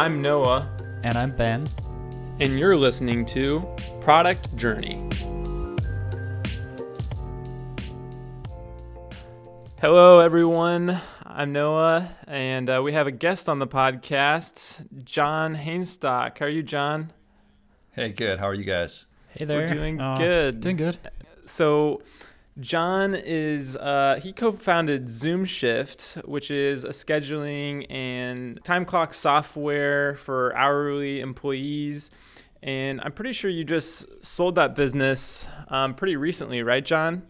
I'm Noah, And I'm Ben. and you're listening to Product Journey. Hello, everyone. I'm Noah, and uh, we have a guest on the podcast, John Hainstock. How are you, John? Hey, good. How are you guys? Hey there. We're doing Uh, good. Doing good. So, John is uh, he co-founded ZoomShift, which is a scheduling and time clock software for hourly employees. And I'm pretty sure you just sold that business um, pretty recently, right, John?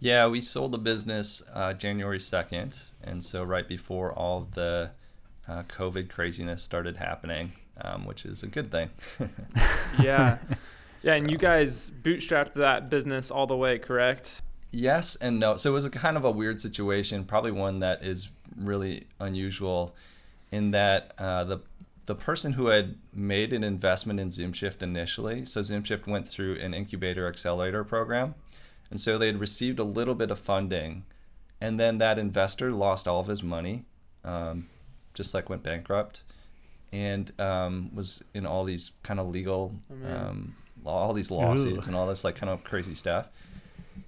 Yeah, we sold the business uh, January 2nd. And so, right before all the uh, COVID craziness started happening, um, which is a good thing. Yeah, yeah. And you guys bootstrapped that business all the way, correct? Yes and no. So, it was a kind of a weird situation, probably one that is really unusual in that uh, the the person who had made an investment in ZoomShift initially, so ZoomShift went through an incubator accelerator program. And so they had received a little bit of funding, and then that investor lost all of his money, um, just like went bankrupt, and um, was in all these kind of legal, um, all these lawsuits Ooh. and all this like kind of crazy stuff.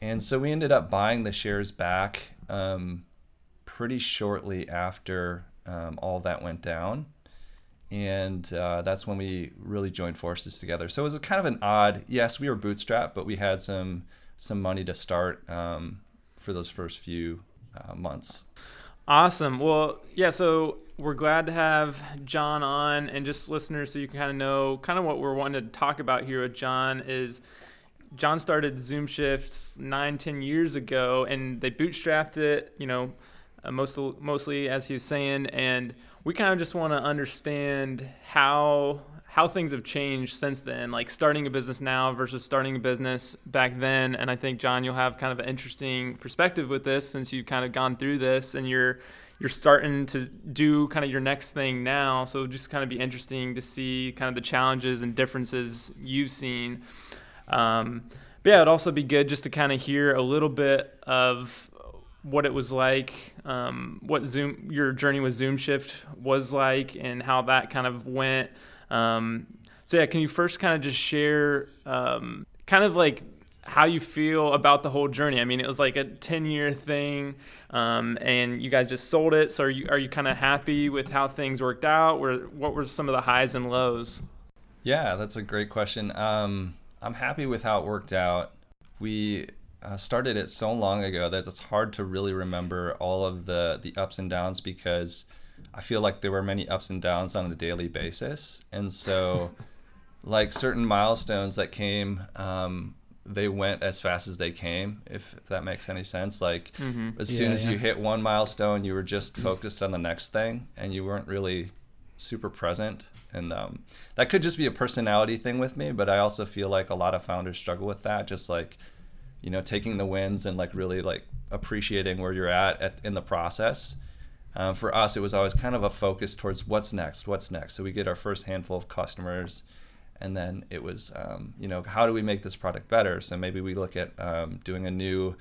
And so we ended up buying the shares back um, pretty shortly after um, all that went down. And uh, that's when we really joined forces together. So it was kind of an odd, yes, we were bootstrapped, but we had some some money to start um, for those first few uh, months. Awesome. Well, yeah, so we're glad to have John on and just listeners so you can kind of know kind of what we're wanting to talk about here with John is John started Zoom Shifts nine, ten years ago and they bootstrapped it, you know, uh, most, mostly as he was saying, and we kind of just want to understand how how things have changed since then, like starting a business now versus starting a business back then. And I think John, you'll have kind of an interesting perspective with this since you've kind of gone through this and you're you're starting to do kind of your next thing now. So just kind of be interesting to see kind of the challenges and differences you've seen. Um, but yeah, it'd also be good just to kind of hear a little bit of what it was like, um, what Zoom your journey with Zoom Shift was like, and how that kind of went. Um, so yeah, can you first kind of just share um, kind of like how you feel about the whole journey? I mean, it was like a ten year thing, um, and you guys just sold it. So are you are you kind of happy with how things worked out? Where what were some of the highs and lows? Yeah, that's a great question. Um, I'm happy with how it worked out. We uh, started it so long ago that it's hard to really remember all of the the ups and downs because I feel like there were many ups and downs on a daily basis, and so like certain milestones that came, um, they went as fast as they came. If, if that makes any sense, like Mm-hmm. as soon as yeah. you hit one milestone, you were just focused on the next thing, and you weren't really super present. And um, that could just be a personality thing with me, but I also feel like a lot of founders struggle with that. Just like, you know, taking the wins and like really like appreciating where you're at, at in the process. Um, for us, it was always kind of a focus towards what's next, what's next. So we get our first handful of customers, and then it was, um, you know, how do we make this product better? So maybe we look at um, doing a new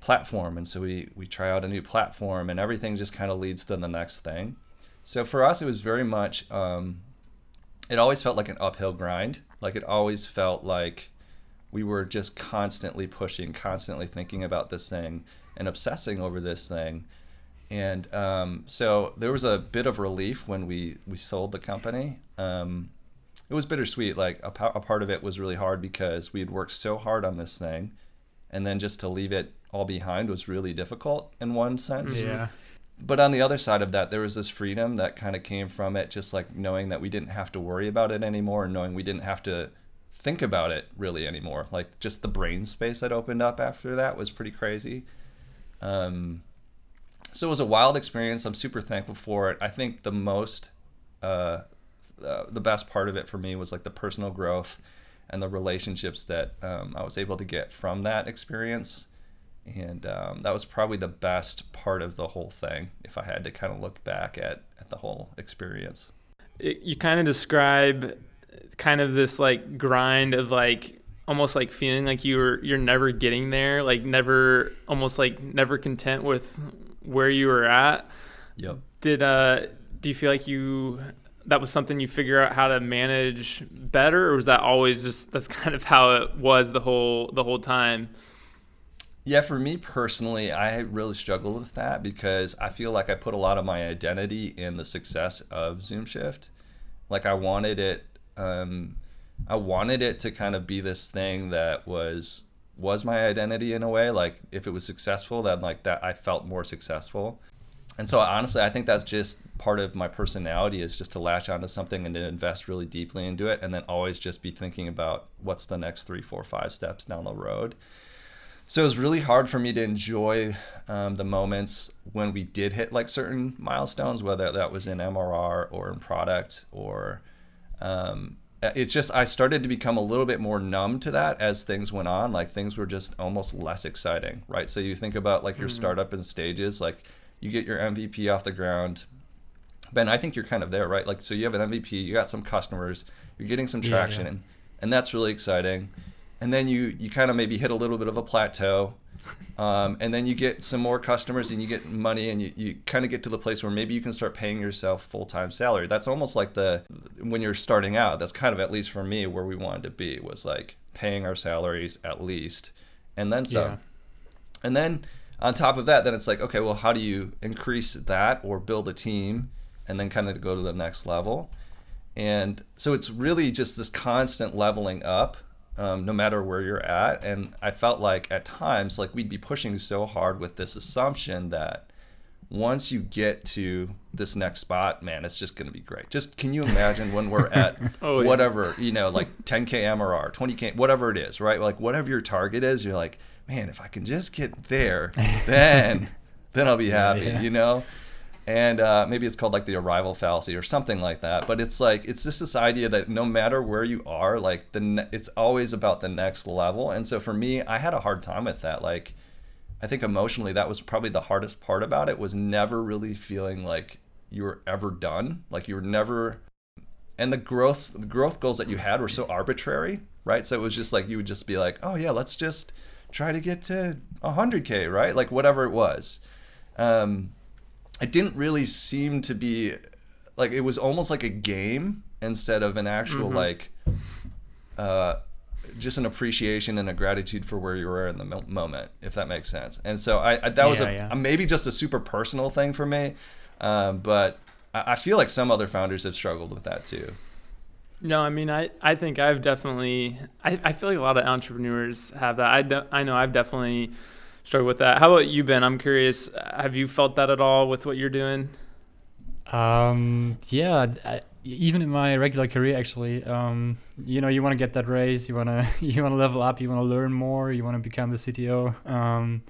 platform, and so we we try out a new platform, and everything just kind of leads to the next thing. So for us, it was very much. Um, it always felt like an uphill grind. Like it always felt like we were just constantly pushing, constantly thinking about this thing and obsessing over this thing. And um, so there was a bit of relief when we, we sold the company. Um, it was bittersweet. Like a, a part of it was really hard because we had worked so hard on this thing. And then just to leave it all behind was really difficult in one sense Yeah. But on the other side of that there was this freedom that kind of came from it just like knowing that we didn't have to worry about it anymore and knowing we didn't have to think about it really anymore. Like just the brain space that opened up after that was pretty crazy. Um, so it was a wild experience. I'm super thankful for it. I think the most uh, uh, the best part of it for me was like the personal growth and the relationships that um, i was able to get from that experience and um, that was probably the best part of the whole thing if i had to kind of look back at, at the whole experience. It, you kind of describe kind of this like grind of like almost like feeling like you're you're never getting there like never almost like never content with where you were at. Yep. Did uh do you feel like you that was something you figure out how to manage better, or was that always just that's kind of how it was the whole the whole time? Yeah, for me personally, I really struggled with that because I feel like I put a lot of my identity in the success of Zoom Shift. Like I wanted it, um, I wanted it to kind of be this thing that was was my identity in a way. Like if it was successful, then like that I felt more successful. And so honestly, I think that's just part of my personality is just to latch onto something and to invest really deeply into it, and then always just be thinking about what's the next three, four, five steps down the road so it was really hard for me to enjoy um, the moments when we did hit like certain milestones, whether that was in MRR or in product or um, it's just I started to become a little bit more numb to that as things went on. Like things were just almost less exciting, right? So you think about like your mm-hmm. startup in stages, like you get your MVP off the ground. Ben, I think you're kind of there, right? Like so you have an MVP, you got some customers, you're getting some traction, yeah, yeah. and that's really exciting and then you you kind of maybe hit a little bit of a plateau um, and then you get some more customers and you get money and you, you kind of get to the place where maybe you can start paying yourself full-time salary. That's almost like the when you're starting out that's kind of at least for me where we wanted to be was like paying our salaries at least and then some. Yeah. and then on top of that then it's like okay well how do you increase that or build a team and then kind of go to the next level? And so it's really just this constant leveling up um, no matter where you're at. And I felt like at times, like we'd be pushing so hard with this assumption that once you get to this next spot, man, it's just going to be great. Just can you imagine when we're at oh, whatever, yeah. you know, like 10K MRR, 20K, whatever it is, right? Like whatever your target is, you're like, man, if I can just get there, then, then I'll be happy, yeah, you know? And uh, maybe it's called like the arrival fallacy or something like that but it's like it's just this idea that no matter where you are like the ne- it's always about the next level. And so for me i had a hard time with that. Like i think emotionally that was probably the hardest part about it was never really feeling like you were ever done. Like you were never and the growth the growth goals that you had were so arbitrary right? So it was just like you would just be like oh yeah let's just try to get to 100k right? Like whatever it was. Um, it didn't really seem to be like it was almost like a game instead of an actual mm-hmm. like uh, just an appreciation and a gratitude for where you were in the moment, if that makes sense. And so I, I that was a, yeah. maybe just a super personal thing for me, um, but I, I feel like some other founders have struggled with that too. No, I mean, I, I think I've definitely, I, I feel like a lot of entrepreneurs have that. I, de- I know I've definitely struggle with that. How about you, Ben? I'm curious. Have you felt that at all with what you're doing? Um, yeah, I, even in my regular career, actually, um, you know, you want to get that raise, you want to you want to level up, you want to learn more, you want to become the CTO. Um,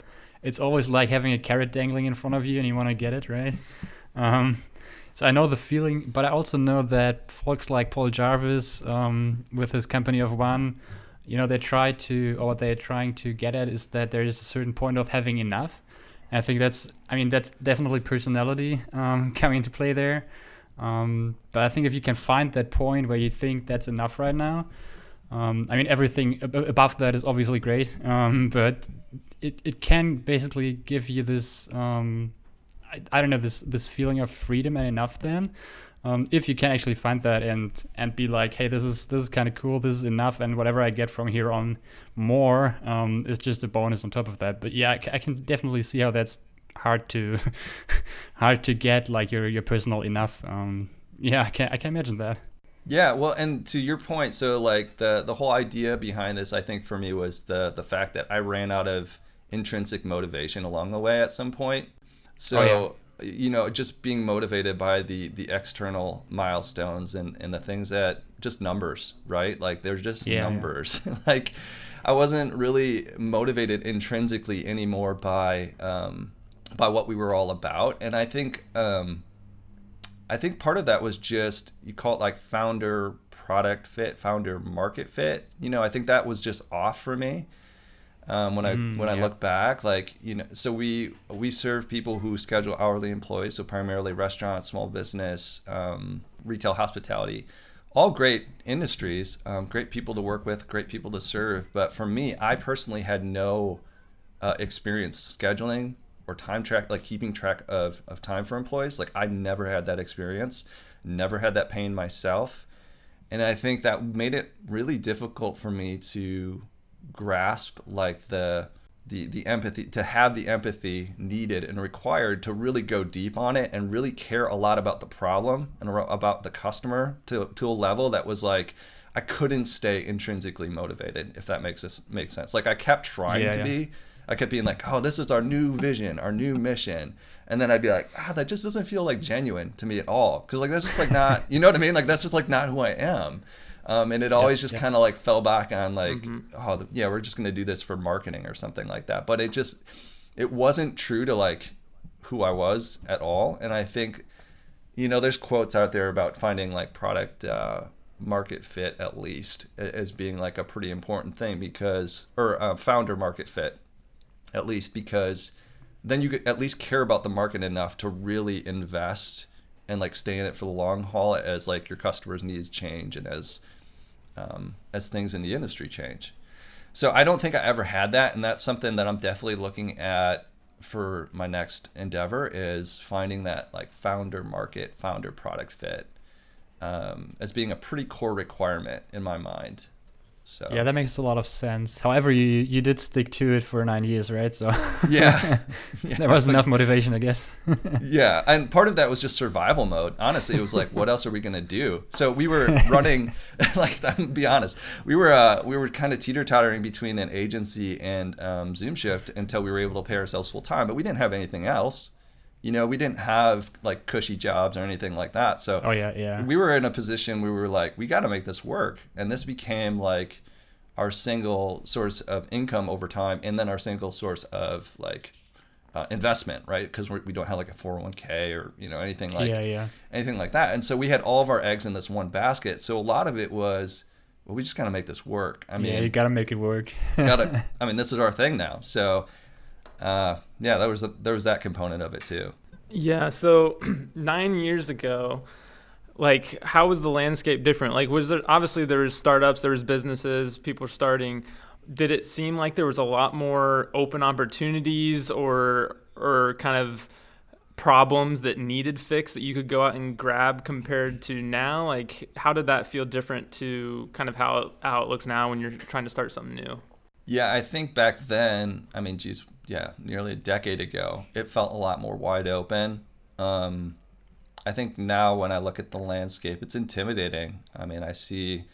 it's always like having a carrot dangling in front of you, and you want to get it right. Um, so I know the feeling, but I also know that folks like Paul Jarvis, um, with his company of one, you know they try to or what they're trying to get at is that there is a certain point of having enough. And i think that's i mean that's definitely personality um, coming into play there. Um, but i think if you can find that point where you think that's enough right now um, i mean everything ab- above that is obviously great um, but it, it can basically give you this um, I, I don't know this this feeling of freedom and enough then um, if you can actually find that and and be like, hey, this is this is kind of cool, this is enough, and whatever I get from here on more um, is just a bonus on top of that. But yeah, I, I can definitely see how that's hard to hard to get like your your personal enough. Um, yeah, I can I can imagine that. Yeah, well, and to your point, so like the the whole idea behind this, I think for me was the the fact that I ran out of intrinsic motivation along the way at some point. So. Oh, you know just being motivated by the the external milestones and and the things that just numbers right? Like they're just yeah, numbers. Yeah. like i wasn't really motivated intrinsically anymore by um by what we were all about. And i think um i think part of that was just you call it like founder product fit founder market fit. You know i think that was just off for me um, when I mm, when yeah. I look back, like you know, so we we serve people who schedule hourly employees, so primarily restaurants, small business, um, retail, hospitality, all great industries, um, great people to work with, great people to serve. But for me, I personally had no uh, experience scheduling or time track, like keeping track of of time for employees. Like I never had that experience. never had that pain myself. And I think that made it really difficult for me to grasp like the the the empathy to have the empathy needed and required to really go deep on it and really care a lot about the problem and about the customer to to a level that was like I couldn't stay intrinsically motivated if that makes this makes sense. Like I kept trying Yeah, to yeah. be. I kept being like, "Oh, this is our new vision, our new mission," and then I'd be like, "Ah, that just doesn't feel like genuine to me at all." Because like that's just like not, you know what I mean? Like that's just like not who I am. Um, and it always just yeah. kind of like fell back on like, oh, the, yeah, we're just gonna do this for marketing or something like that. But it just, it wasn't true to like who I was at all. And I think, you know, there's quotes out there about finding like product uh, market fit at least as being like a pretty important thing because, or uh, founder market fit at least because then you at least care about the market enough to really invest and like stay in it for the long haul as like your customers needs change and as um, as things in the industry change. So i don't think i ever had that and that's something that i'm definitely looking at for my next endeavor is finding that like founder market founder product fit um, as being a pretty core requirement in my mind so Yeah, that makes a lot of sense. However, you you did stick to it for nine years, right? So yeah, yeah. there was enough motivation, I guess. yeah and part of that was just survival mode honestly it was like what else are we going to do so we were running like i'm gonna be honest we were uh, we were kind of teeter-tottering between an agency and um, zoom shift until we were able to pay ourselves full time but we didn't have anything else you know we didn't have like cushy jobs or anything like that so oh yeah, yeah. we were in a position where we were like, we got to make this work, and this became like our single source of income over time, and then our single source of like uh, investment, right? Because we don't have like a 401k or you know anything like yeah, yeah. anything like that, and so we had all of our eggs in this one basket. So a lot of it was, well, we just got to make this work. I mean, yeah, you gotta make it work. gotta. I mean, this is our thing now. So, uh, yeah, there was a, there was that component of it too. Yeah. So nine years ago, like, how was the landscape different? Like, was there obviously there was startups, there was businesses, people were starting. Did it seem like there was a lot more open opportunities or or kind of problems that needed fix that you could go out and grab compared to now? Like, how did that feel different to kind of how how it looks now when you're trying to start something new? Yeah, I think back then, I mean, geez, yeah, nearly a decade ago, it felt a lot more wide open. Um, I think now when I look at the landscape, it's intimidating. I mean, I see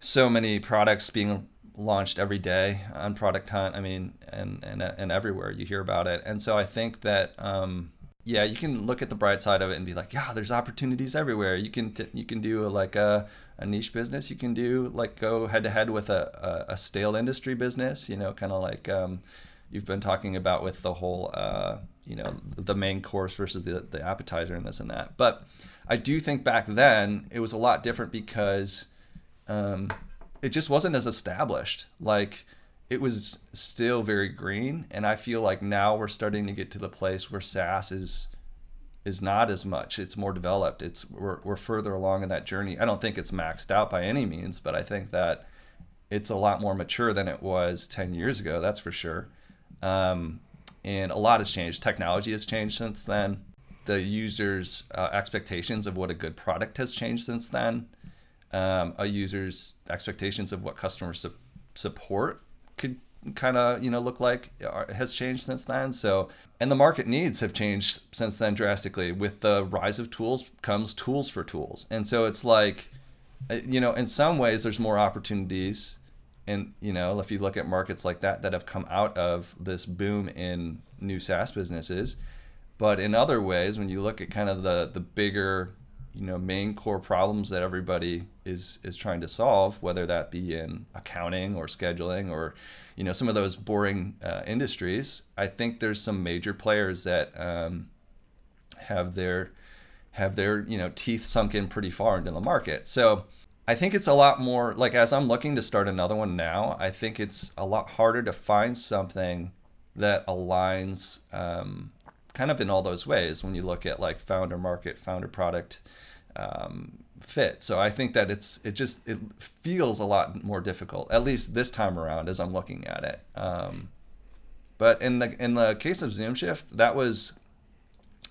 so many products being launched every day on Product Hunt. I mean, and and and everywhere you hear about it. And so I think that um, yeah, you can look at the bright side of it and be like, yeah, there's opportunities everywhere. You can t- you can do a, like a, a niche business. You can do like go head to head with a, a, a stale industry business. You know, kind of like um, you've been talking about with the whole uh, you know the main course versus the the appetizer and this and that. But I do think back then it was a lot different because um, it just wasn't as established. Like it was still very green, and I feel like now we're starting to get to the place where SaaS is is not as much. It's more developed. It's we're we're further along in that journey. I don't think it's maxed out by any means, but I think that it's a lot more mature than it was 10 years ago. That's for sure. Um, and a lot has changed. Technology has changed since then. The users' uh, expectations of what a good product has changed since then. Um, a user's expectations of what customer su- support could kind of you know look like uh, has changed since then. So and the market needs have changed since then drastically. With the rise of tools comes tools for tools, and so it's like uh, you know in some ways there's more opportunities and you know if you look at markets like that that have come out of this boom in new SaaS businesses. But in other ways when you look at kind of the the bigger you know main core problems that everybody is is trying to solve whether that be in accounting or scheduling or you know some of those boring uh, industries i think there's some major players that um, have their have their you know teeth sunk in pretty far into the market. So I think it's a lot more like as I'm looking to start another one now, I think it's a lot harder to find something that aligns um, kind of in all those ways when you look at like founder market, founder product um, fit. So I think that it's it just it feels a lot more difficult, at least this time around as I'm looking at it. Um, but in the in the case of ZoomShift, that was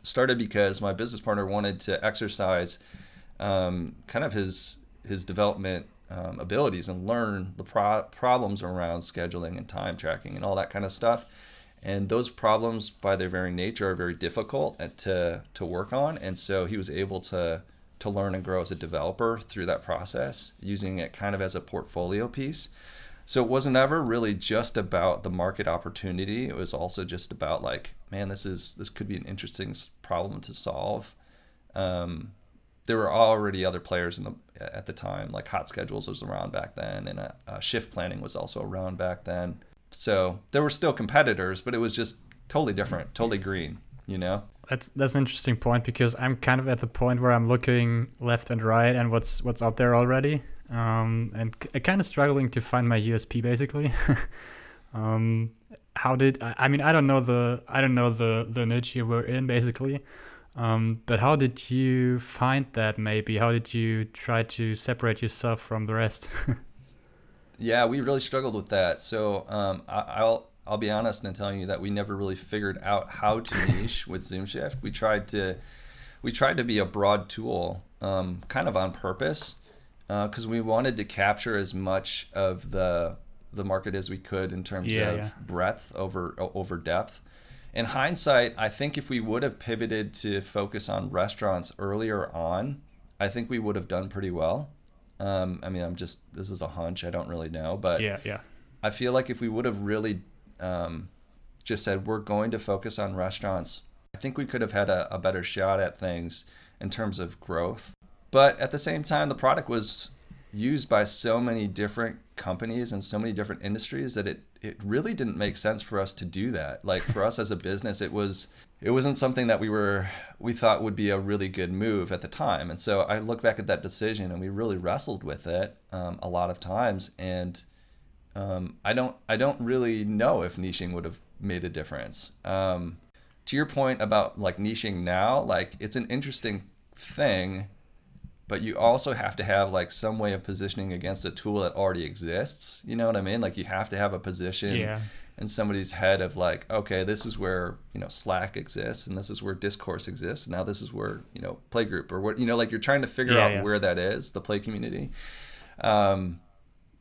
started because my business partner wanted to exercise um, kind of his his development um, abilities and learn the pro- problems around scheduling and time tracking and all that kind of stuff. And those problems, by their very nature, are very difficult to to work on. And so he was able to to learn and grow as a developer through that process, using it kind of as a portfolio piece. So it wasn't ever really just about the market opportunity. It was also just about like, man, this is this could be an interesting problem to solve. Um, there were already other players in the at the time, like Hot Schedules was around back then, and uh, uh, Shift Planning was also around back then. So there were still competitors, but it was just totally different, totally green, you know. That's that's an interesting point because I'm kind of at the point where I'm looking left and right and what's what's out there already, um, and c- kind of struggling to find my USP basically. um, how did I, I mean I don't know the I don't know the the niche you were in basically, um, but how did you find that maybe? How did you try to separate yourself from the rest? yeah, we really struggled with that. So um, I, will I'll be honest in telling you that we never really figured out how to niche with Zoom Shift. We tried to we tried to be a broad tool, um, kind of on purpose, because uh, we wanted to capture as much of the the market as we could in terms yeah, of yeah. breadth over over depth in hindsight, I think if we would have pivoted to focus on restaurants earlier on, I think we would have done pretty well. Um, I mean, I'm just this is a hunch. I don't really know, but yeah, yeah. I feel like if we would have really um, just said we're going to focus on restaurants, I think we could have had a, a better shot at things in terms of growth. But at the same time, the product was used by so many different companies and so many different industries that it it really didn't make sense for us to do that. Like for us as a business, it was it wasn't something that we were we thought would be a really good move at the time. And so I look back at that decision and we really wrestled with it um, a lot of times. And um, I don't I don't really know if niching would have made a difference. Um, to your point about like niching now, like it's an interesting thing but you also have to have like some way of positioning against a tool that already exists. You know what I mean? Like you have to have a position yeah. in somebody's head of like, okay, this is where you know Slack exists, and this is where Discourse exists. And now this is where you know Playgroup or what you know, like you're trying to figure yeah, out yeah. where that is, the Play community. Um,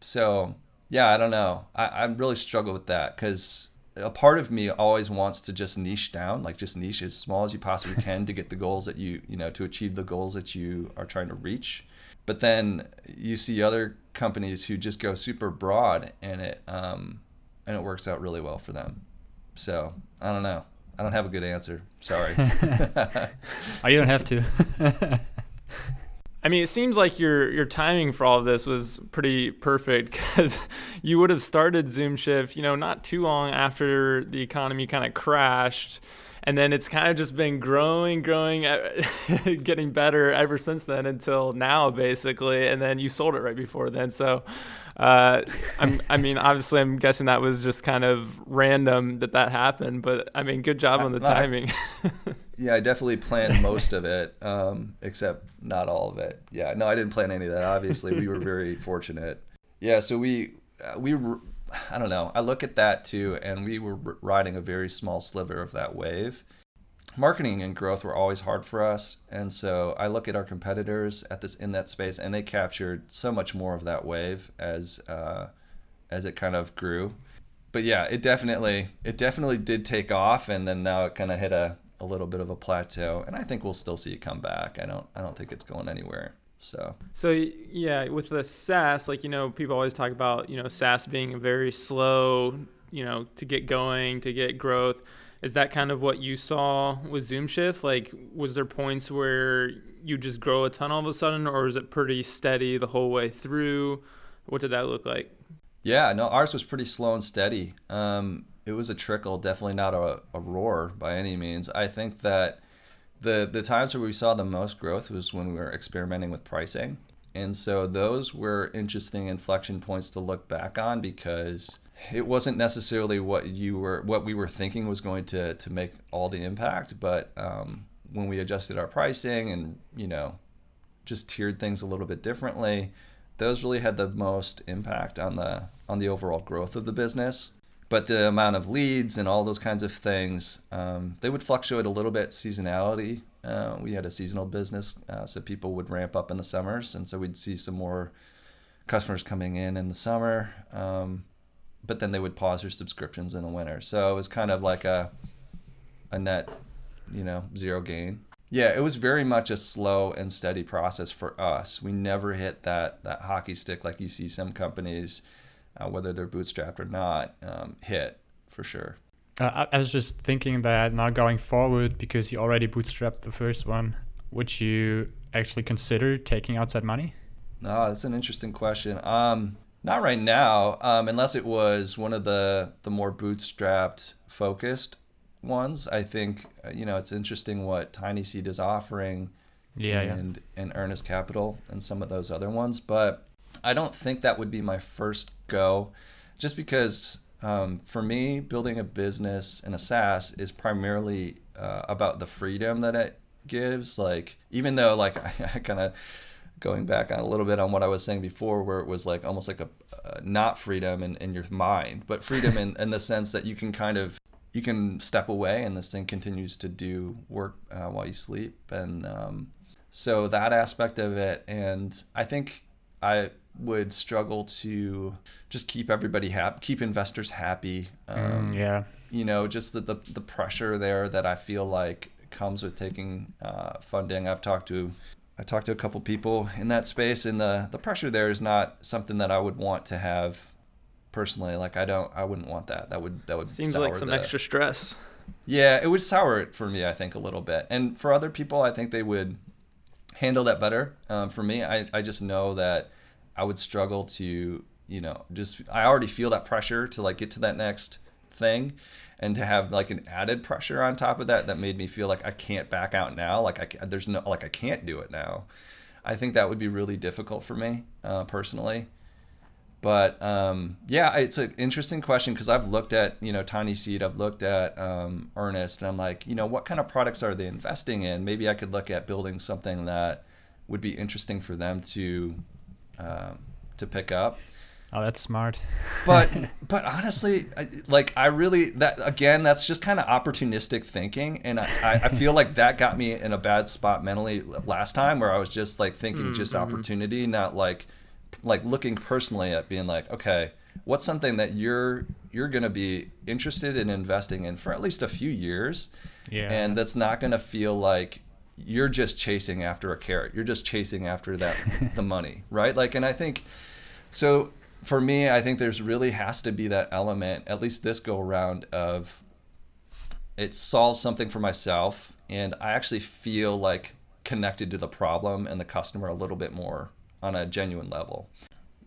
so yeah, I don't know. I, I really struggle with that because a part of me always wants to just niche down, like just niche as small as you possibly can to get the goals that you, you know, to achieve the goals that you are trying to reach. But then you see other companies who just go super broad and it um, and it works out really well for them. So I don't know. I don't have a good answer. Sorry. oh, you don't have to. I mean, it seems like your your timing for all of this was pretty perfect because you would have started Zoom Shift, you know, not too long after the economy kind of crashed, and then it's kind of just been growing, growing, getting better ever since then until now, basically. And then you sold it right before then, so uh, i mean, obviously, I'm guessing that was just kind of random that that happened, but I mean, good job on the timing. yeah, I definitely planned most of it, um, except not all of it. Yeah, no, I didn't plan any of that. Obviously, we were very fortunate. Yeah, so we uh, we were, I don't know. I look at that too, and we were riding a very small sliver of that wave. Marketing and growth were always hard for us and so i look at our competitors at this in that space and they captured so much more of that wave as uh, as it kind of grew. But yeah it definitely it definitely did take off and then now it kind of hit a, a little bit of a plateau and i think we'll still see it come back. I don't i don't think it's going anywhere so so yeah with the saas like you know people always talk about you know saas being very slow you know to get going to get growth is that kind of what you saw with Zoom Shift? Like, was there points where you just grow a ton all of a sudden, or is it pretty steady the whole way through? What did that look like? Yeah, no, ours was pretty slow and steady. Um, it was a trickle, definitely not a, a roar by any means. I think that the the times where we saw the most growth was when we were experimenting with pricing, and so those were interesting inflection points to look back on because it wasn't necessarily what you were what we were thinking was going to to make all the impact but um, when we adjusted our pricing and you know just tiered things a little bit differently those really had the most impact on the on the overall growth of the business but the amount of leads and all those kinds of things, um, they would fluctuate a little bit seasonality. Uh, we had a seasonal business, uh, so people would ramp up in the summers, and so we'd see some more customers coming in in the summer. Um, but then they would pause their subscriptions in the winter. So it was kind of like a a net, you know, zero gain. Yeah, it was very much a slow and steady process for us. We never hit that that hockey stick like you see some companies, uh, whether they're bootstrapped or not, um, hit for sure. Uh, I was just thinking that now going forward, because you already bootstrapped the first one, would you actually consider taking outside money? Oh, that's an interesting question. Um, not right now, um, unless it was one of the the more bootstrapped focused ones. I think uh, you know it's interesting what Tiny Seed is offering, yeah, and yeah. and Earnest Capital and some of those other ones. But I don't think that would be my first go, just because um, for me, building a business in a SaaS is primarily uh, about the freedom that it gives. Like even though like I, I kind of going back on a little bit on what I was saying before, where it was like almost like a uh, not freedom in, in your mind, but freedom in, in the sense that you can kind of you can step away and this thing continues to do work uh, while you sleep and um, so that aspect of it and i think i would struggle to just keep everybody happy keep investors happy um, mm, yeah you know just the, the, the pressure there that i feel like comes with taking uh, funding i've talked to i talked to a couple people in that space and the, the pressure there is not something that i would want to have personally. Like I don't, I wouldn't want that. That would that would seems like some the, extra stress. Yeah, it would sour it for me. I think a little bit, and for other people, I think they would handle that better. Um, for me, I I just know that I would struggle to you know just I already feel that pressure to like get to that next thing and to have like an added pressure on top of that that made me feel like I can't back out now. Like I there's no like I can't do it now. I think that would be really difficult for me uh, personally. But um, yeah, it's an interesting question because I've looked at you know Tiny Seed, I've looked at um, Earnest, and I'm like, you know, what kind of products are they investing in? Maybe I could look at building something that would be interesting for them to um, to pick up. Oh, that's smart. but but honestly, like I really that again, that's just kind of opportunistic thinking, and I, I feel like that got me in a bad spot mentally last time, where I was just like thinking mm-hmm. just opportunity, not like like looking personally at being like, okay, what's something that you're you're going to be interested in investing in for at least a few years, yeah, and that's not going to feel like you're just chasing after a carrot. You're just chasing after that the money, right? Like, and I think so. For me, I think there's really has to be that element, at least this go around, of it solves something for myself, and I actually feel like connected to the problem and the customer a little bit more on a genuine level.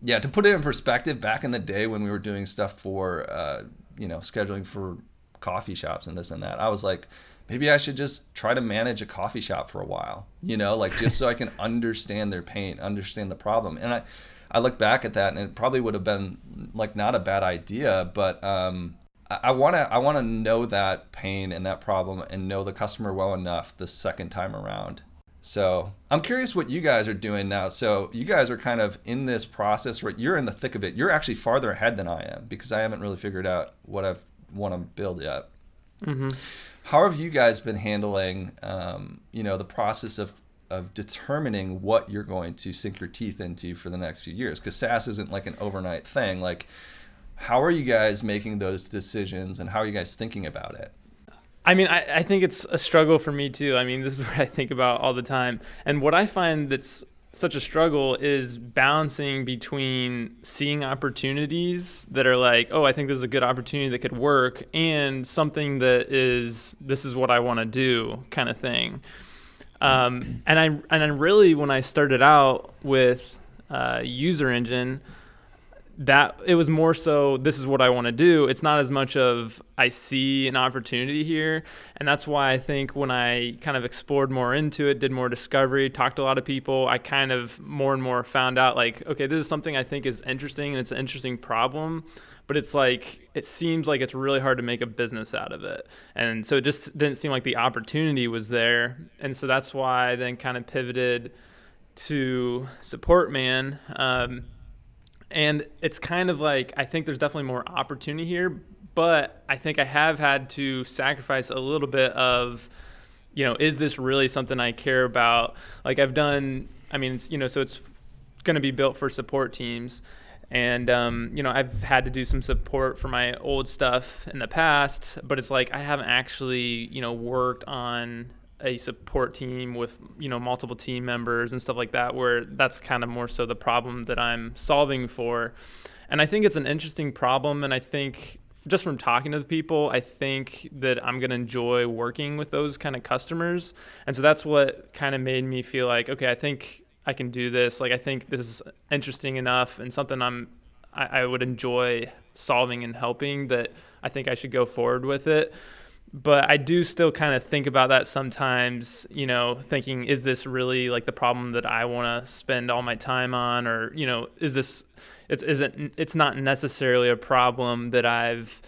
Yeah, to put it in perspective, back in the day when we were doing stuff for, uh, you know, scheduling for coffee shops and this and that, I was like, maybe I should just try to manage a coffee shop for a while, you know, like just so I can understand their pain, understand the problem. And I, I look back at that and it probably would have been like not a bad idea, but um, I want to I want to know that pain and that problem and know the customer well enough the second time around so I'm curious what you guys are doing now. So you guys are kind of in this process, right? You're in the thick of it. You're actually farther ahead than I am because I haven't really figured out what I want to build yet. Mm-hmm. How have you guys been handling, um, you know, the process of of determining what you're going to sink your teeth into for the next few years? Because SaaS isn't like an overnight thing. Like, how are you guys making those decisions, and how are you guys thinking about it? I mean, I, I think it's a struggle for me too. I mean, this is what I think about all the time. And what I find that's such a struggle is balancing between seeing opportunities that are like, oh, I think this is a good opportunity that could work, and something that is this is what I want to do kind of thing. Um, and I and I really when I started out with uh, User Engine, that it was more so this is what I want to do. It's not as much of I see an opportunity here, and that's why I think when I kind of explored more into it, did more discovery, talked to a lot of people, I kind of more and more found out like okay, this is something I think is interesting and it's an interesting problem, but it's like it seems like it's really hard to make a business out of it. And so it just didn't seem like the opportunity was there. And so that's why I then kind of pivoted to Supportman. Um, and it's kind of like I think there's definitely more opportunity here, but I think I have had to sacrifice a little bit of, you know, is this really something I care about? Like I've done, I mean, you know, so it's going to be built for support teams. And, um, you know, I've had to do some support for my old stuff in the past, but it's like I haven't actually, you know, worked on a support team with you know multiple team members and stuff like that where that's kind of more so the problem that I'm solving for. And I think it's an interesting problem and I think just from talking to the people I think that I'm going to enjoy working with those kind of customers. And so that's what kind of made me feel like okay I think I can do this. Like I think this is interesting enough and something I'm I, I would enjoy solving and helping that I think I should go forward with it but I do still kind of think about that sometimes, you know, thinking, is this really like the problem that I want to spend all my time on? Or, you know, is this, it's, isn't, it's not necessarily a problem that I've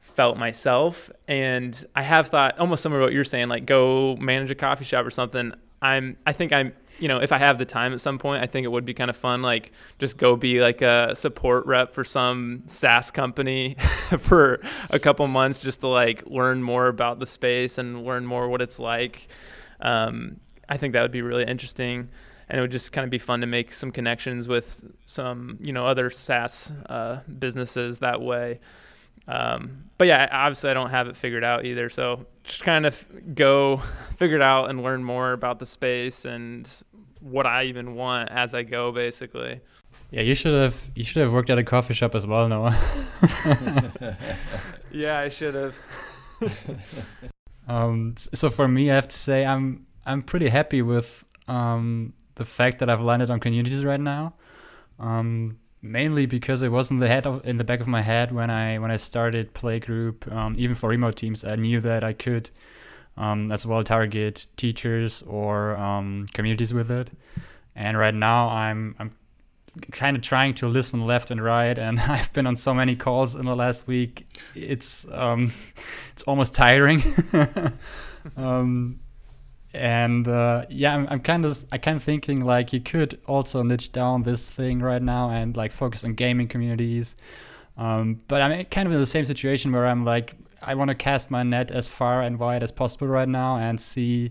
felt myself. And I have thought almost similar to what you're saying, like go manage a coffee shop or something. I'm, I think I'm you know, if I have the time at some point, I think it would be kind of fun. Like, just go be like a support rep for some SaaS company for a couple months, just to like learn more about the space and learn more what it's like. Um, I think that would be really interesting, and it would just kind of be fun to make some connections with some, you know, other SaaS uh, businesses that way. Um, but yeah, obviously I don't have it figured out either. So just kind of go figure it out and learn more about the space and what I even want as I go, basically. Yeah, you should have you should have worked at a coffee shop as well, Noah. yeah, I should have. um, so for me, I have to say I'm I'm pretty happy with um, the fact that I've landed on communities right now. Um, mainly because it wasn't the head of, in the back of my head when I when I started Playgroup. Um, even for remote teams, I knew that I could um, as well target teachers or um, communities with it. And right now, I'm I'm kind of trying to listen left and right, and I've been on so many calls in the last week. It's um, it's almost tiring. um, and uh, yeah, I'm, I'm kind of I kind of thinking like you could also niche down this thing right now and like focus on gaming communities. Um, but I'm kind of in the same situation where I'm like I want to cast my net as far and wide as possible right now and see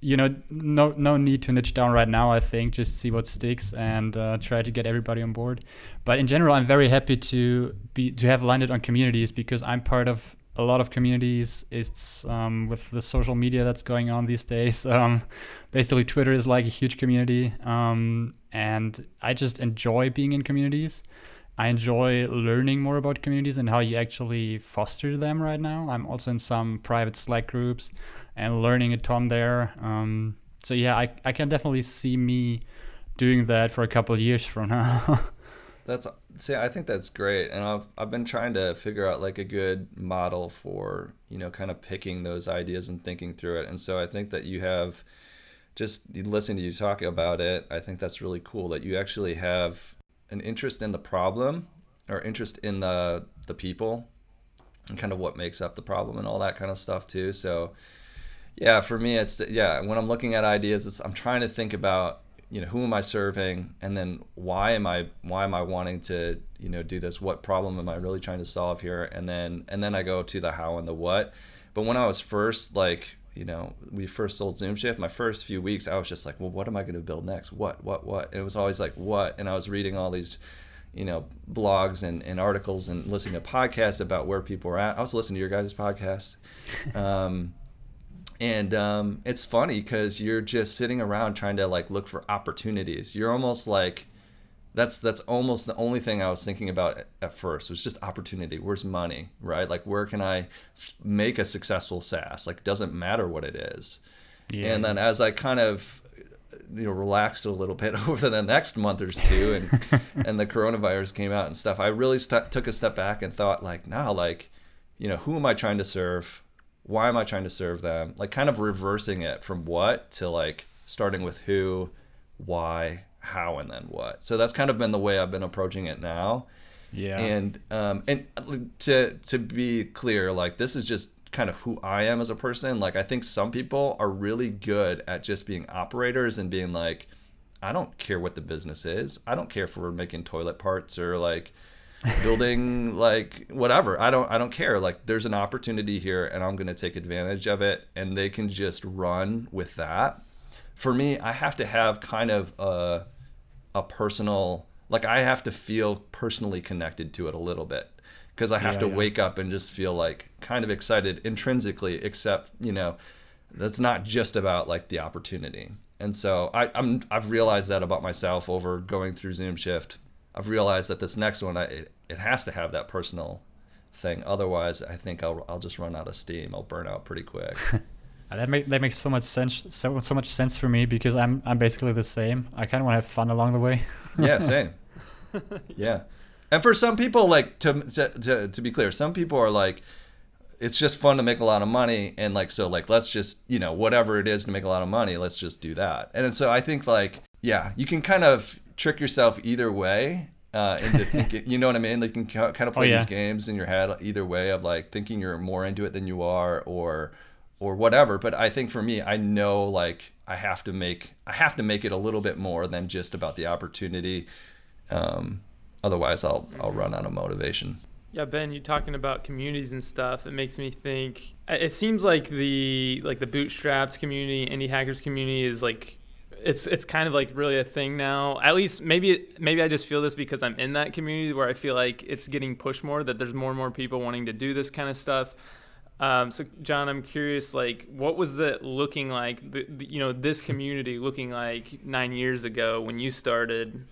you know no no need to niche down right now i think just see what sticks and uh, try to get everybody on board. But in general i'm very happy to be to have landed on communities because i'm part of a lot of communities. It's um, with the social media that's going on these days um, basically twitter is like a huge community um, and i just enjoy being in communities I enjoy learning more about communities and how you actually foster them right now. I'm also in some private Slack groups and learning a ton there. Um, so yeah, I, I can definitely see me doing that for a couple years from now. that's see, I think that's great, and I've I've been trying to figure out like a good model for you know kind of picking those ideas and thinking through it. And so I think that you have just listening to you talk about it. I think that's really cool that you actually have an interest in the problem or interest in the the people and kind of what makes up the problem and all that kind of stuff too. So yeah, for me it's yeah, when I'm looking at ideas, I'm trying to think about you know who am I serving and then why am I why am I wanting to you know do this? What problem am I really trying to solve here? And then and then I go to the how and the what. But when I was first like you know, we first sold Zoom Shift, my first few weeks, I was just like, well, what am I going to build next? What, what, what? And it was always like, what? And I was reading all these, you know, blogs and, and articles and listening to podcasts about where people are at. I was listening to your guys' podcast. Um, and um, it's funny because you're just sitting around trying to like look for opportunities. You're almost like, that's that's almost the only thing I was thinking about at first was just opportunity. Where's money, right? Like where can I make a successful SaaS? Like doesn't matter what it is. Yeah. And then as I kind of you know relaxed a little bit over the next month or two and and the coronavirus came out and stuff, I really st- took a step back and thought like, now like, you know, who am I trying to serve? Why am I trying to serve them? Like kind of reversing it from what to like starting with who, why, how and then what. So that's kind of been the way I've been approaching it now. Yeah. And um and to to be clear, like this is just kind of who I am as a person. Like I think some people are really good at just being operators and being like, I don't care what the business is. I don't care if we're making toilet parts or like building like whatever. I don't I don't care. Like there's an opportunity here and I'm going to take advantage of it and they can just run with that. For me, I have to have kind of a a personal like I have to feel personally connected to it a little bit because I have Yeah, to yeah. wake up and just feel like kind of excited intrinsically except, you know, that's not just about like the opportunity. And so I, I'm I've realized that about myself over going through Zoom Shift. I've realized that this next one, I, it, it has to have that personal thing. Otherwise, I think I'll I'll just run out of steam. I'll burn out pretty quick. Uh, That make, that makes so much sense so so much sense for me because I'm I'm basically the same. I kind of want to have fun along the way. yeah, same. Yeah, and for some people, like to, to to to be clear, some people are like, it's just fun to make a lot of money, and like so, like let's just you know whatever it is to make a lot of money, let's just do that. And so I think like yeah, you can kind of trick yourself either way. Uh, into thinking, you know what I mean? Like you can kind of play yeah. these games in your head either way of like thinking you're more into it than you are, or or whatever. But I think for me, I know like I have to make I have to make it a little bit more than just about the opportunity. Um, otherwise, I'll I'll run out of motivation. Yeah, Ben, you're talking about communities and stuff. It makes me think. It seems like the like the bootstrapped community, indie hackers community is like, it's it's kind of like really a thing now. At least maybe maybe I just feel this because I'm in that community where I feel like it's getting pushed more. That there's more and more people wanting to do this kind of stuff. Um, so, John, I'm curious, like, what was it looking like? The, the, you know, this community looking like nine years ago when you started.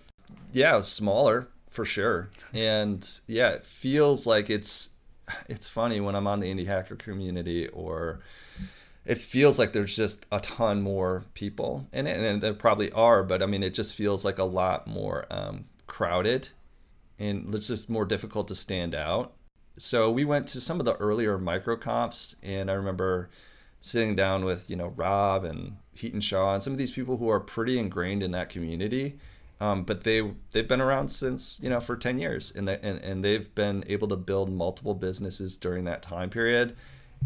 Yeah, it was smaller for sure, and yeah, it feels like it's it's funny when I'm on the indie hacker community or it feels like there's just a ton more people in it, and there probably are, but I mean, it just feels like a lot more um, crowded, and it's just more difficult to stand out. So we went to some of the earlier MicroConfs, and I remember sitting down with you know Rob and Hiten Shah and some of these people who are pretty ingrained in that community. Um, but they they've been around since you know for 10 years and, they, and and they've been able to build multiple businesses during that time period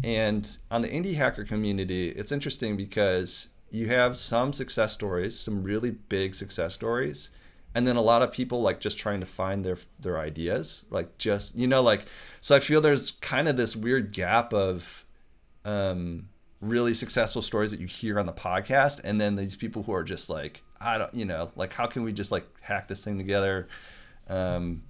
and on the indie hacker community it's interesting because you have some success stories some really big success stories and then a lot of people like just trying to find their their ideas like just you know like so i feel there's kind of this weird gap of um really successful stories that you hear on the podcast and then these people who are just like i don't you know like how can we just like hack this thing together? Um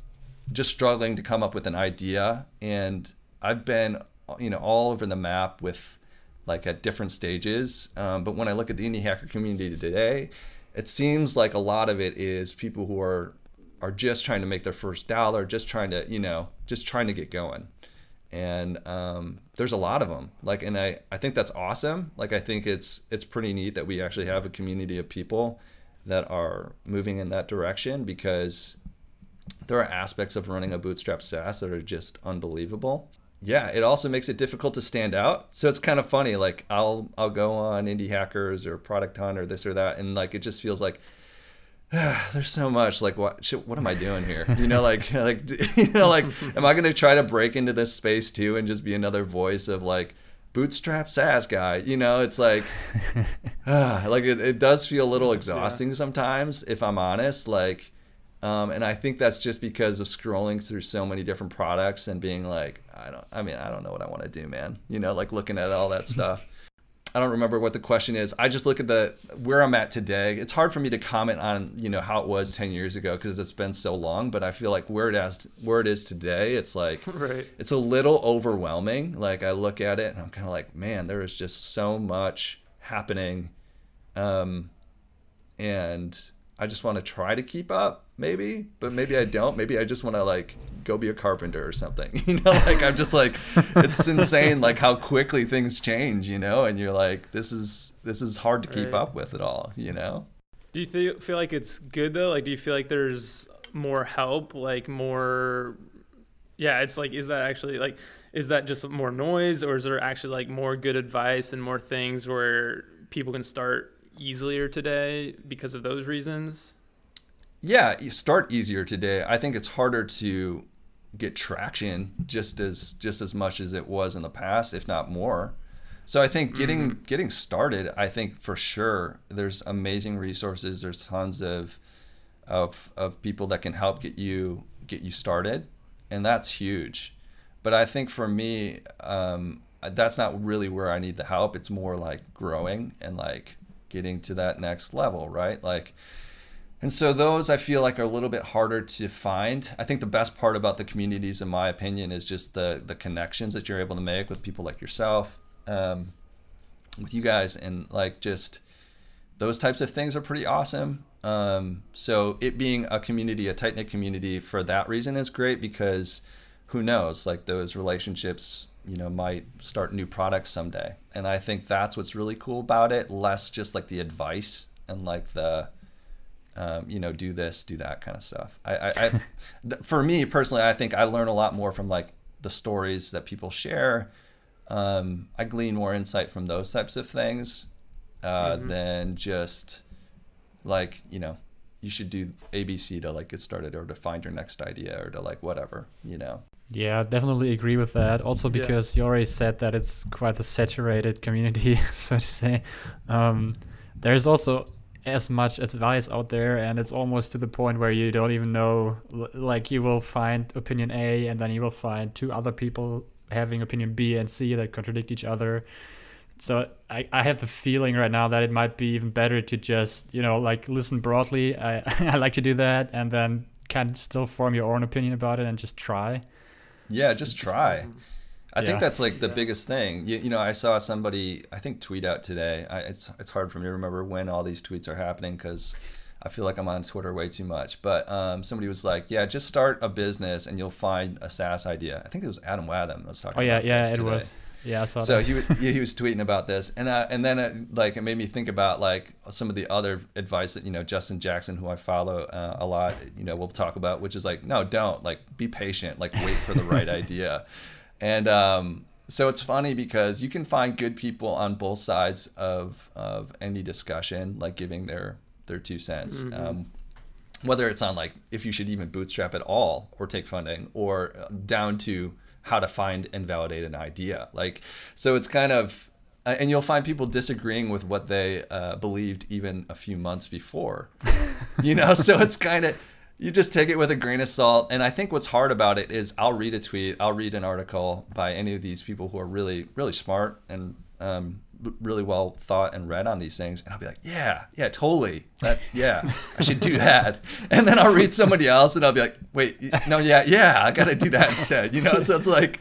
just struggling to come up with an idea. And i've been you know all over the map with like at different stages. Um, but when i look at the indie hacker community today it seems like a lot of it is people who are are just trying to make their first dollar just trying to you know just trying to get going. And um, there's a lot of them like and I, I think that's awesome. Like i think it's it's pretty neat that we actually have a community of people that are moving in that direction because there are aspects of running a bootstrap SaaS that are just unbelievable. Yeah, it also makes it difficult to stand out. So it's kind of funny. Like I'll I'll go on Indie Hackers or Product Hunt or this or that, and like it just feels like there's so much. Like what shit, what am I doing here? You know, like like you know, like am I gonna try to break into this space too and just be another voice of like bootstrap SaaS guy? You know, it's like like it, it does feel a little exhausting sometimes if I'm honest. Like um, and I think that's just because of scrolling through so many different products and being like, I don't, I mean, I don't know what I want to do, man. You know, like looking at all that stuff. I don't remember what the question is. I just look at the where I'm at today. It's hard for me to comment on, you know, how it was 10 years ago because it's been so long, but I feel like where it is where it is today, it's like Right. it's a little overwhelming. Like I look at it and I'm kind of like, man, there is just so much happening. Um and I just want to try to keep up, maybe, but maybe I don't. Maybe I just want to like go be a carpenter or something. You know, like I'm just like it's insane like how quickly things change, you know, and you're like this is this is hard to keep Right. up with it all, you know. Do you th- feel like it's good though? Like, do you feel like there's more help? Like more? Yeah, it's like, is that actually like, is that just more noise, or is there actually like more good advice and more things where people can start easier today because of those reasons? yeah, you start easier today. I think it's harder to get traction just as just as much as it was in the past, if not more. So I think getting getting started, I think for sure there's amazing resources. There's tons of of of people that can help get you get you started. and that's huge. But I think for me, um, that's not really where I need the help. It's more like growing and like getting to that next level, right? Like, and so those I feel like are a little bit harder to find. I think the best part about the communities, in my opinion, is just the the connections that you're able to make with people like yourself, um, with you guys, and like just those types of things are pretty awesome. Um, so it being a community, a tight knit community, for that reason is great because who knows, like those relationships, you know, might start new products someday. And I think that's what's really cool about it. Less just like the advice and like the um, you know, do this, do that kind of stuff. I, I, I for me personally, I think I learn a lot more from like the stories that people share. Um, I glean more insight from those types of things uh, mm-hmm. than just like you know you should do ABC to like get started or to find your next idea or to like whatever you know. Yeah, definitely agree with that. Also because yeah. you already said that it's quite a saturated community, so to say. Um, there's also as much advice out there and it's almost to the point where you don't even know like you will find opinion A and then you will find two other people having opinion B and C that contradict each other. So I, I have the feeling right now that it might be even better to just, you know, like listen broadly. I, I like to do that and then can still form your own opinion about it and just try. Yeah, just try. I yeah. think that's like the yeah. biggest thing. You, you, know, I saw somebody I think tweet out today. I, it's it's hard for me to remember when all these tweets are happening because I feel like I'm on Twitter way too much. But um, somebody was like, "Yeah, just start a business and you'll find a SaaS idea." I think it was Adam Wathan that was talking. About. Oh yeah, yeah, it today. was. Yeah, so that. he was, he was tweeting about this, and uh, and then it, like it made me think about like some of the other advice that you know Justin Jackson, who I follow uh, a lot, you know, we'll talk about, which is like, no, don't like be patient, like wait for the right idea. And um, so it's funny because you can find good people on both sides of, of any discussion, like giving their, their two cents. Mm-hmm. Um, whether it's on like if you should even bootstrap at all or take funding or uh, down to how to find and validate an idea. Like, so it's kind of, uh, and you'll find people disagreeing with what they uh, believed even a few months before, you know? So it's kind of, you just take it with a grain of salt. And I think what's hard about it is I'll read a tweet, I'll read an article by any of these people who are really, really smart and um, really well thought and read on these things, and I'll be like, yeah, yeah, totally, that, yeah, I should do that. And then I'll read somebody else, and I'll be like, wait, no, yeah, yeah, I got to do that instead. You know, so it's like,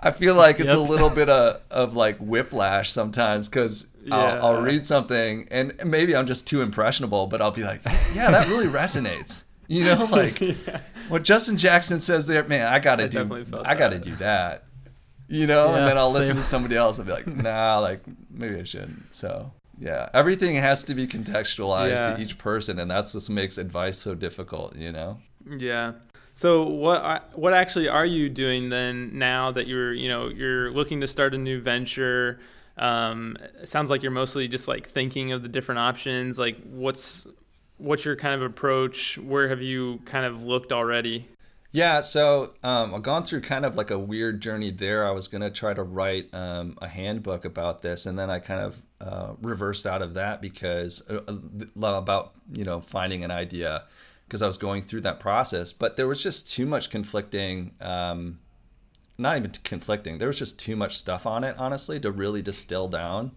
I feel like it's yep. a little bit of, of like whiplash sometimes because yeah. I'll, I'll read something, and maybe I'm just too impressionable, but I'll be like, yeah, that really resonates. You know, like yeah. what Justin Jackson says there, man, I gotta I do I gotta do that. You know, yeah, and then I'll listen same. to somebody else and be like, nah, like maybe I shouldn't. So yeah, everything has to be contextualized yeah. to each person, and that's what makes advice so difficult. You know. Yeah. So what what actually are you doing then now that you're you know you're looking to start a new venture? Um, it sounds like you're mostly just like thinking of the different options. Like what's what's your kind of approach? Where have you kind of looked already? Yeah, so um, I've gone through kind of like a weird journey there. I was going to try to write um, a handbook about this, and then I kind of uh, reversed out of that because uh, uh about you know finding an idea because I was going through that process. But there was just too much conflicting, um, not even conflicting. There was just too much stuff on it, honestly, to really distill down.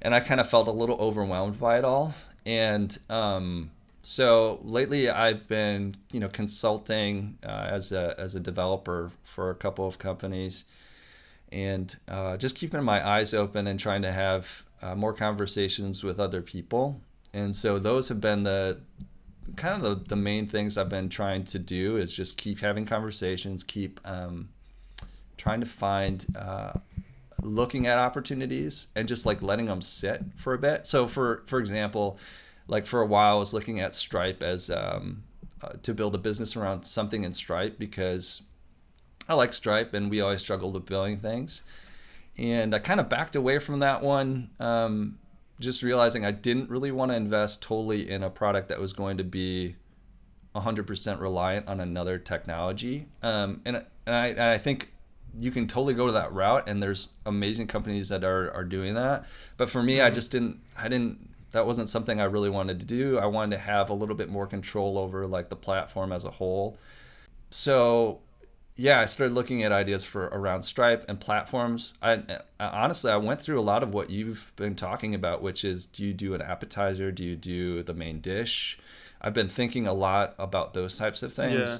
And I kind of felt a little overwhelmed by it all and um, so lately I've been you know consulting uh, as a as a developer for a couple of companies, and uh, just keeping my eyes open and trying to have uh, more conversations with other people. And so those have been the kind of the, the main things I've been trying to do is just keep having conversations, keep um, trying to find uh, looking at opportunities and just like letting them sit for a bit. So for for example, like for a while I was looking at Stripe as um, uh, to build a business around something in Stripe because I like Stripe and we always struggled with billing things. And I kind of backed away from that one, um, just realizing I didn't really want to invest totally in a product that was going to be 100% reliant on another technology. Um, and, and I, and I think you can totally go to that route and there's amazing companies that are, are doing that but for me mm-hmm. i just didn't i didn't that wasn't something i really wanted to do i wanted to have a little bit more control over like the platform as a whole so yeah, I started looking at ideas for around Stripe and platforms. I, I, honestly, I went through a lot of what you've been talking about, which is do you do an appetizer? Do you do the main dish? I've been thinking a lot about those types of things. Yeah.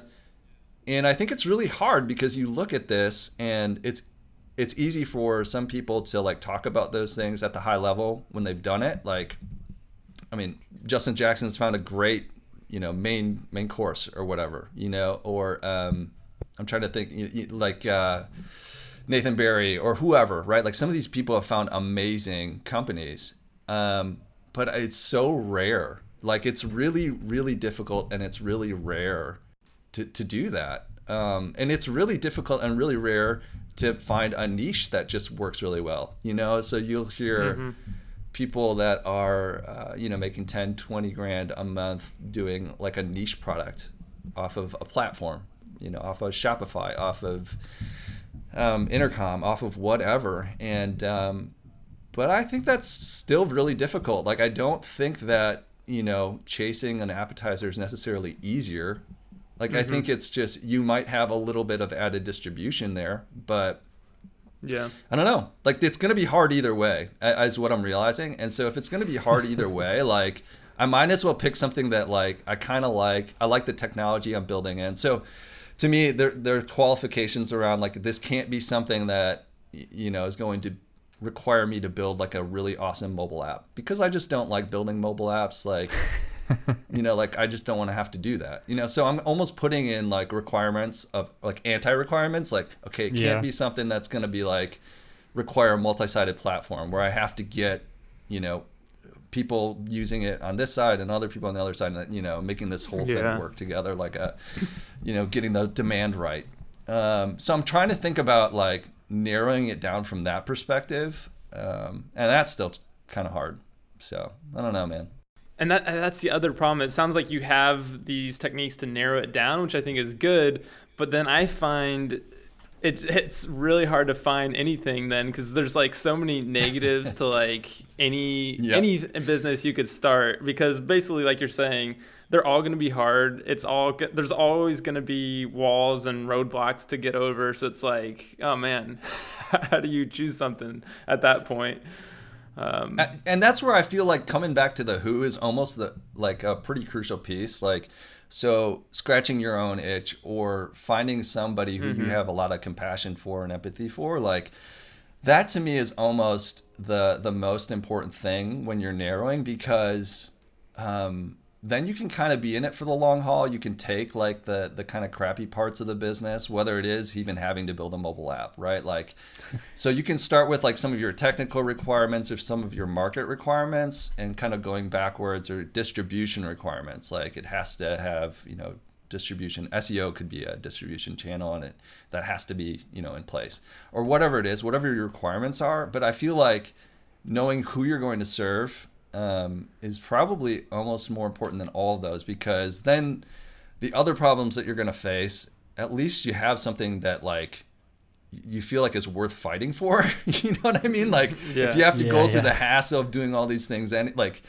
And I think it's really hard because you look at this and it's it's easy for some people to like talk about those things at the high level when they've done it. Like I mean, Justin Jackson's found a great, you know, main main course or whatever, you know, or um I'm trying to think like uh, Nathan Barry or whoever, right? Like some of these people have found amazing companies, um, but it's so rare. Like it's really, really difficult and it's really rare to, to do that. Um, and it's really difficult and really rare to find a niche that just works really well, you know? So you'll hear mm-hmm. People that are, uh, you know, making 10, 20 grand a month doing like a niche product off of a platform you know, off of Shopify, off of um, Intercom, off of whatever. And um, but I think that's still really difficult. Like I don't think that you know chasing an appetizer is necessarily easier. Like mm-hmm. I think it's just you might have a little bit of added distribution there, but yeah. I don't know. Like it's going to be hard either way, is what I'm realizing. And so if it's going to be hard either way, like I might as well pick something that like I kind of like. I like the technology I'm building in. So to me, there there are qualifications around like this can't be something that you know is going to require me to build like a really awesome mobile app because I just don't like building mobile apps. Like, you know, like I just don't want to have to do that. You know, so I'm almost putting in like requirements of like anti requirements. Like, okay, it can't yeah. be something that's going to be like require a multi sided platform where I have to get, you know, people using it on this side and other people on the other side, and you know, making this whole yeah. thing work together, like a, you know, getting the demand right. Um, so I'm trying to think about like narrowing it down from that perspective, um, and that's still kind of hard. So I don't know, man. And that that's the other problem. It sounds like you have these techniques to narrow it down, which I think is good. But then I find it's it's really hard to find anything then because there's like so many negatives to like any yep. any business you could start because basically like you're saying they're all going to be hard it's all there's always going to be walls and roadblocks to get over so it's like oh man how do you choose something at that point um, and that's where i feel like coming back to the who is almost the like a pretty crucial piece like so scratching your own itch or finding somebody who mm-hmm. you have a lot of compassion for and empathy for, like that to me is almost the the most important thing when you're narrowing because um, then you can kind of be in it for the long haul. You can take like the the kind of crappy parts of the business, whether it is even having to build a mobile app, right? Like, so you can start with like some of your technical requirements or some of your market requirements, and kind of going backwards or distribution requirements. Like it has to have you know distribution SEO could be a distribution channel and it that has to be you know in place or whatever it is, whatever your requirements are. But I feel like knowing who you're going to serve um, is probably almost more important than all of those because then the other problems that you're going to face, at least you have something that like you feel like is worth fighting for. you know what I mean? Like yeah. if you have to yeah, go through yeah. the hassle of doing all these things and like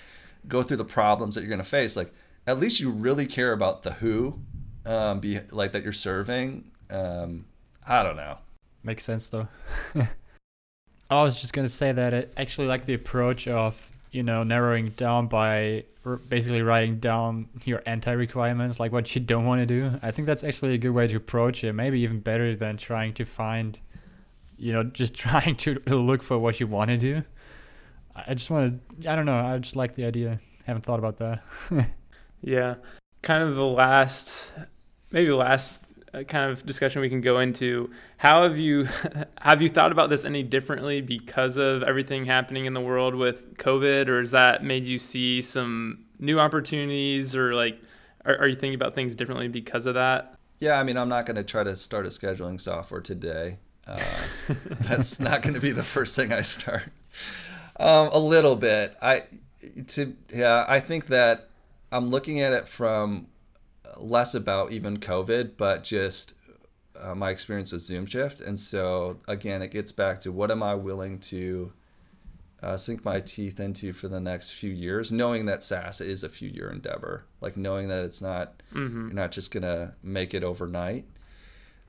go through the problems that you're going to face, like at least you really care about the who, um, be like that you're serving. Um, I don't know. Makes sense though. I was just gonna say that it actually like the approach of you know narrowing down by basically writing down your anti-requirements like what you don't want to do. I think that's actually a good way to approach it. Maybe even better than trying to find you know just trying to look for what you want to do. I just want to i don't know i just like the idea. Haven't thought about that. Yeah. Kind of the last maybe last kind of discussion we can go into. How have you have you thought about this any differently because of everything happening in the world with COVID, or has that made you see some new opportunities, or like are, are you thinking about things differently because of that? Yeah, I mean, I'm not going to try to start a scheduling software today. Uh, that's not going to be the first thing I start. Um, a little bit. I to yeah, I think that I'm looking at it from less about even COVID, but just uh, my experience with Zoom Shift. And so again, it gets back to what am I willing to uh, sink my teeth into for the next few years, knowing that SaaS is a few year endeavor, like knowing that it's not mm-hmm. you're not just gonna make it overnight.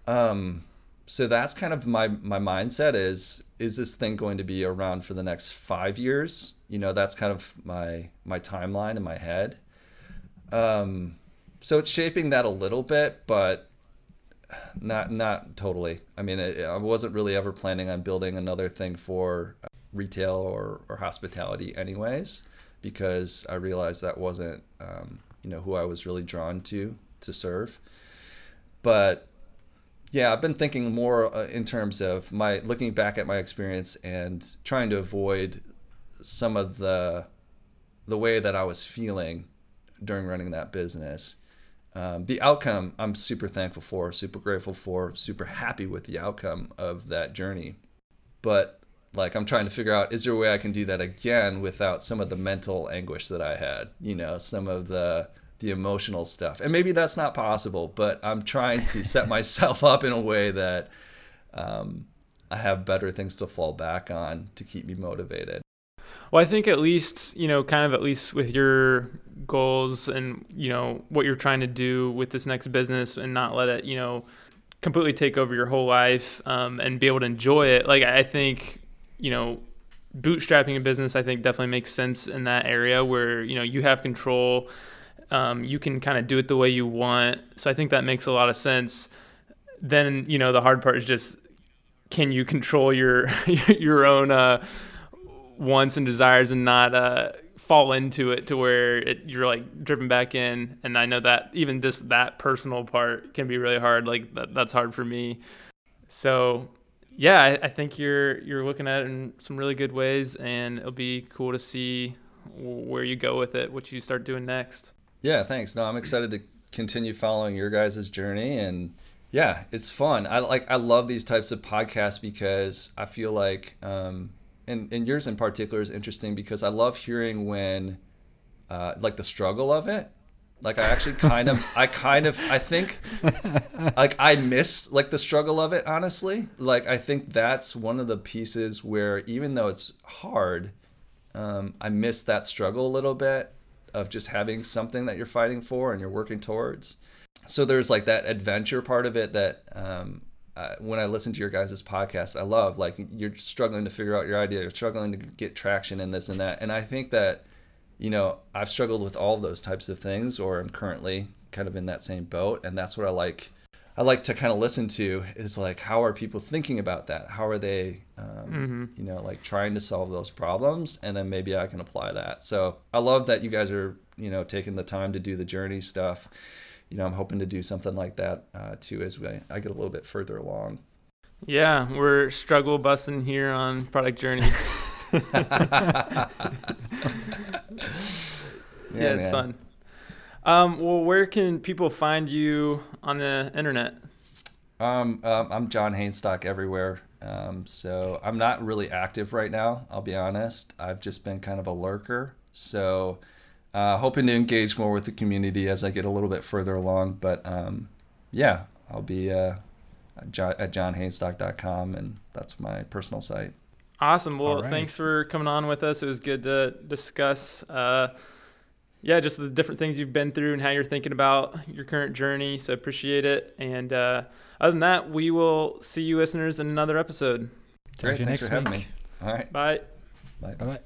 Um, so that's kind of my my mindset is is this thing going to be around for the next five years? You know, that's kind of my my timeline in my head. Um, so it's shaping that a little bit, but not not totally. I mean, I wasn't really ever planning on building another thing for retail or, or hospitality, anyways, because I realized that wasn't um, you know who I was really drawn to to serve. But yeah, I've been thinking more uh, in terms of my looking back at my experience and trying to avoid some of the the way that I was feeling during running that business. Um, the outcome I'm super thankful for, super grateful for, super happy with the outcome of that journey. But like I'm trying to figure out is there a way I can do that again without some of the mental anguish that I had, you know, some of the the emotional stuff. And maybe that's not possible, but I'm trying to set myself up in a way that um, I have better things to fall back on to keep me motivated. Well, I think at least, you know, kind of at least with your goals and, you know, what you're trying to do with this next business and not let it, you know, completely take over your whole life um, and be able to enjoy it. Like, I think, you know, bootstrapping a business, I think definitely makes sense in that area where, you know, you have control. Um, you can kind of do it the way you want. So I think that makes a lot of sense. Then, you know, the hard part is just can you control your your own uh, wants and desires and not uh, fall into it to where it, you're like driven back in. And I know that even just that personal part can be really hard. Like that, that's hard for me. So yeah, I, I, think you're you're looking at it in some really good ways, and it'll be cool to see where you go with it, what you start doing next. Yeah, thanks. No, I'm excited to continue following your guys' journey and yeah, it's fun. I like I love these types of podcasts because I feel like um, and, and yours in particular is interesting because I love hearing when, uh, like the struggle of it. Like I actually kind of, I kind of, I think, like I miss like the struggle of it. Honestly, like I think that's one of the pieces where even though it's hard, um, I miss that struggle a little bit of just having something that you're fighting for and you're working towards. So there's like that adventure part of it that um, uh, when I listen to your guys' podcast, I love like you're struggling to figure out your idea, you're struggling to get traction in this and that. And I think that, you know, I've struggled with all those types of things, or I'm currently kind of in that same boat. And that's what I like. I like to kind of listen to is like, how are people thinking about that? How are they, um, mm-hmm. you know, like trying to solve those problems? And then maybe I can apply that. So I love that you guys are, you know, taking the time to do the journey stuff you know, I'm hoping to do something like that uh, too as we, I get a little bit further along. Yeah, we're struggle busting here on Product Journey. yeah, yeah, it's man. fun. Um, well, where can people find you on the internet? Um, um, I'm John Hainstock everywhere. Um, so I'm not really active right now. I'll be honest. I've just been kind of a lurker. So uh, hoping to engage more with the community as I get a little bit further along. But um, yeah, I'll be uh, at johnhainstock.com, and that's my personal site. Awesome. Well, right. thanks for coming on with us. It was good to discuss, uh, yeah, just the different things you've been through and how you're thinking about your current journey. So appreciate it. And uh, other than that, we will see you listeners in another episode. Great. Thanks for having me. All right. Bye. Bye. Bye. Bye.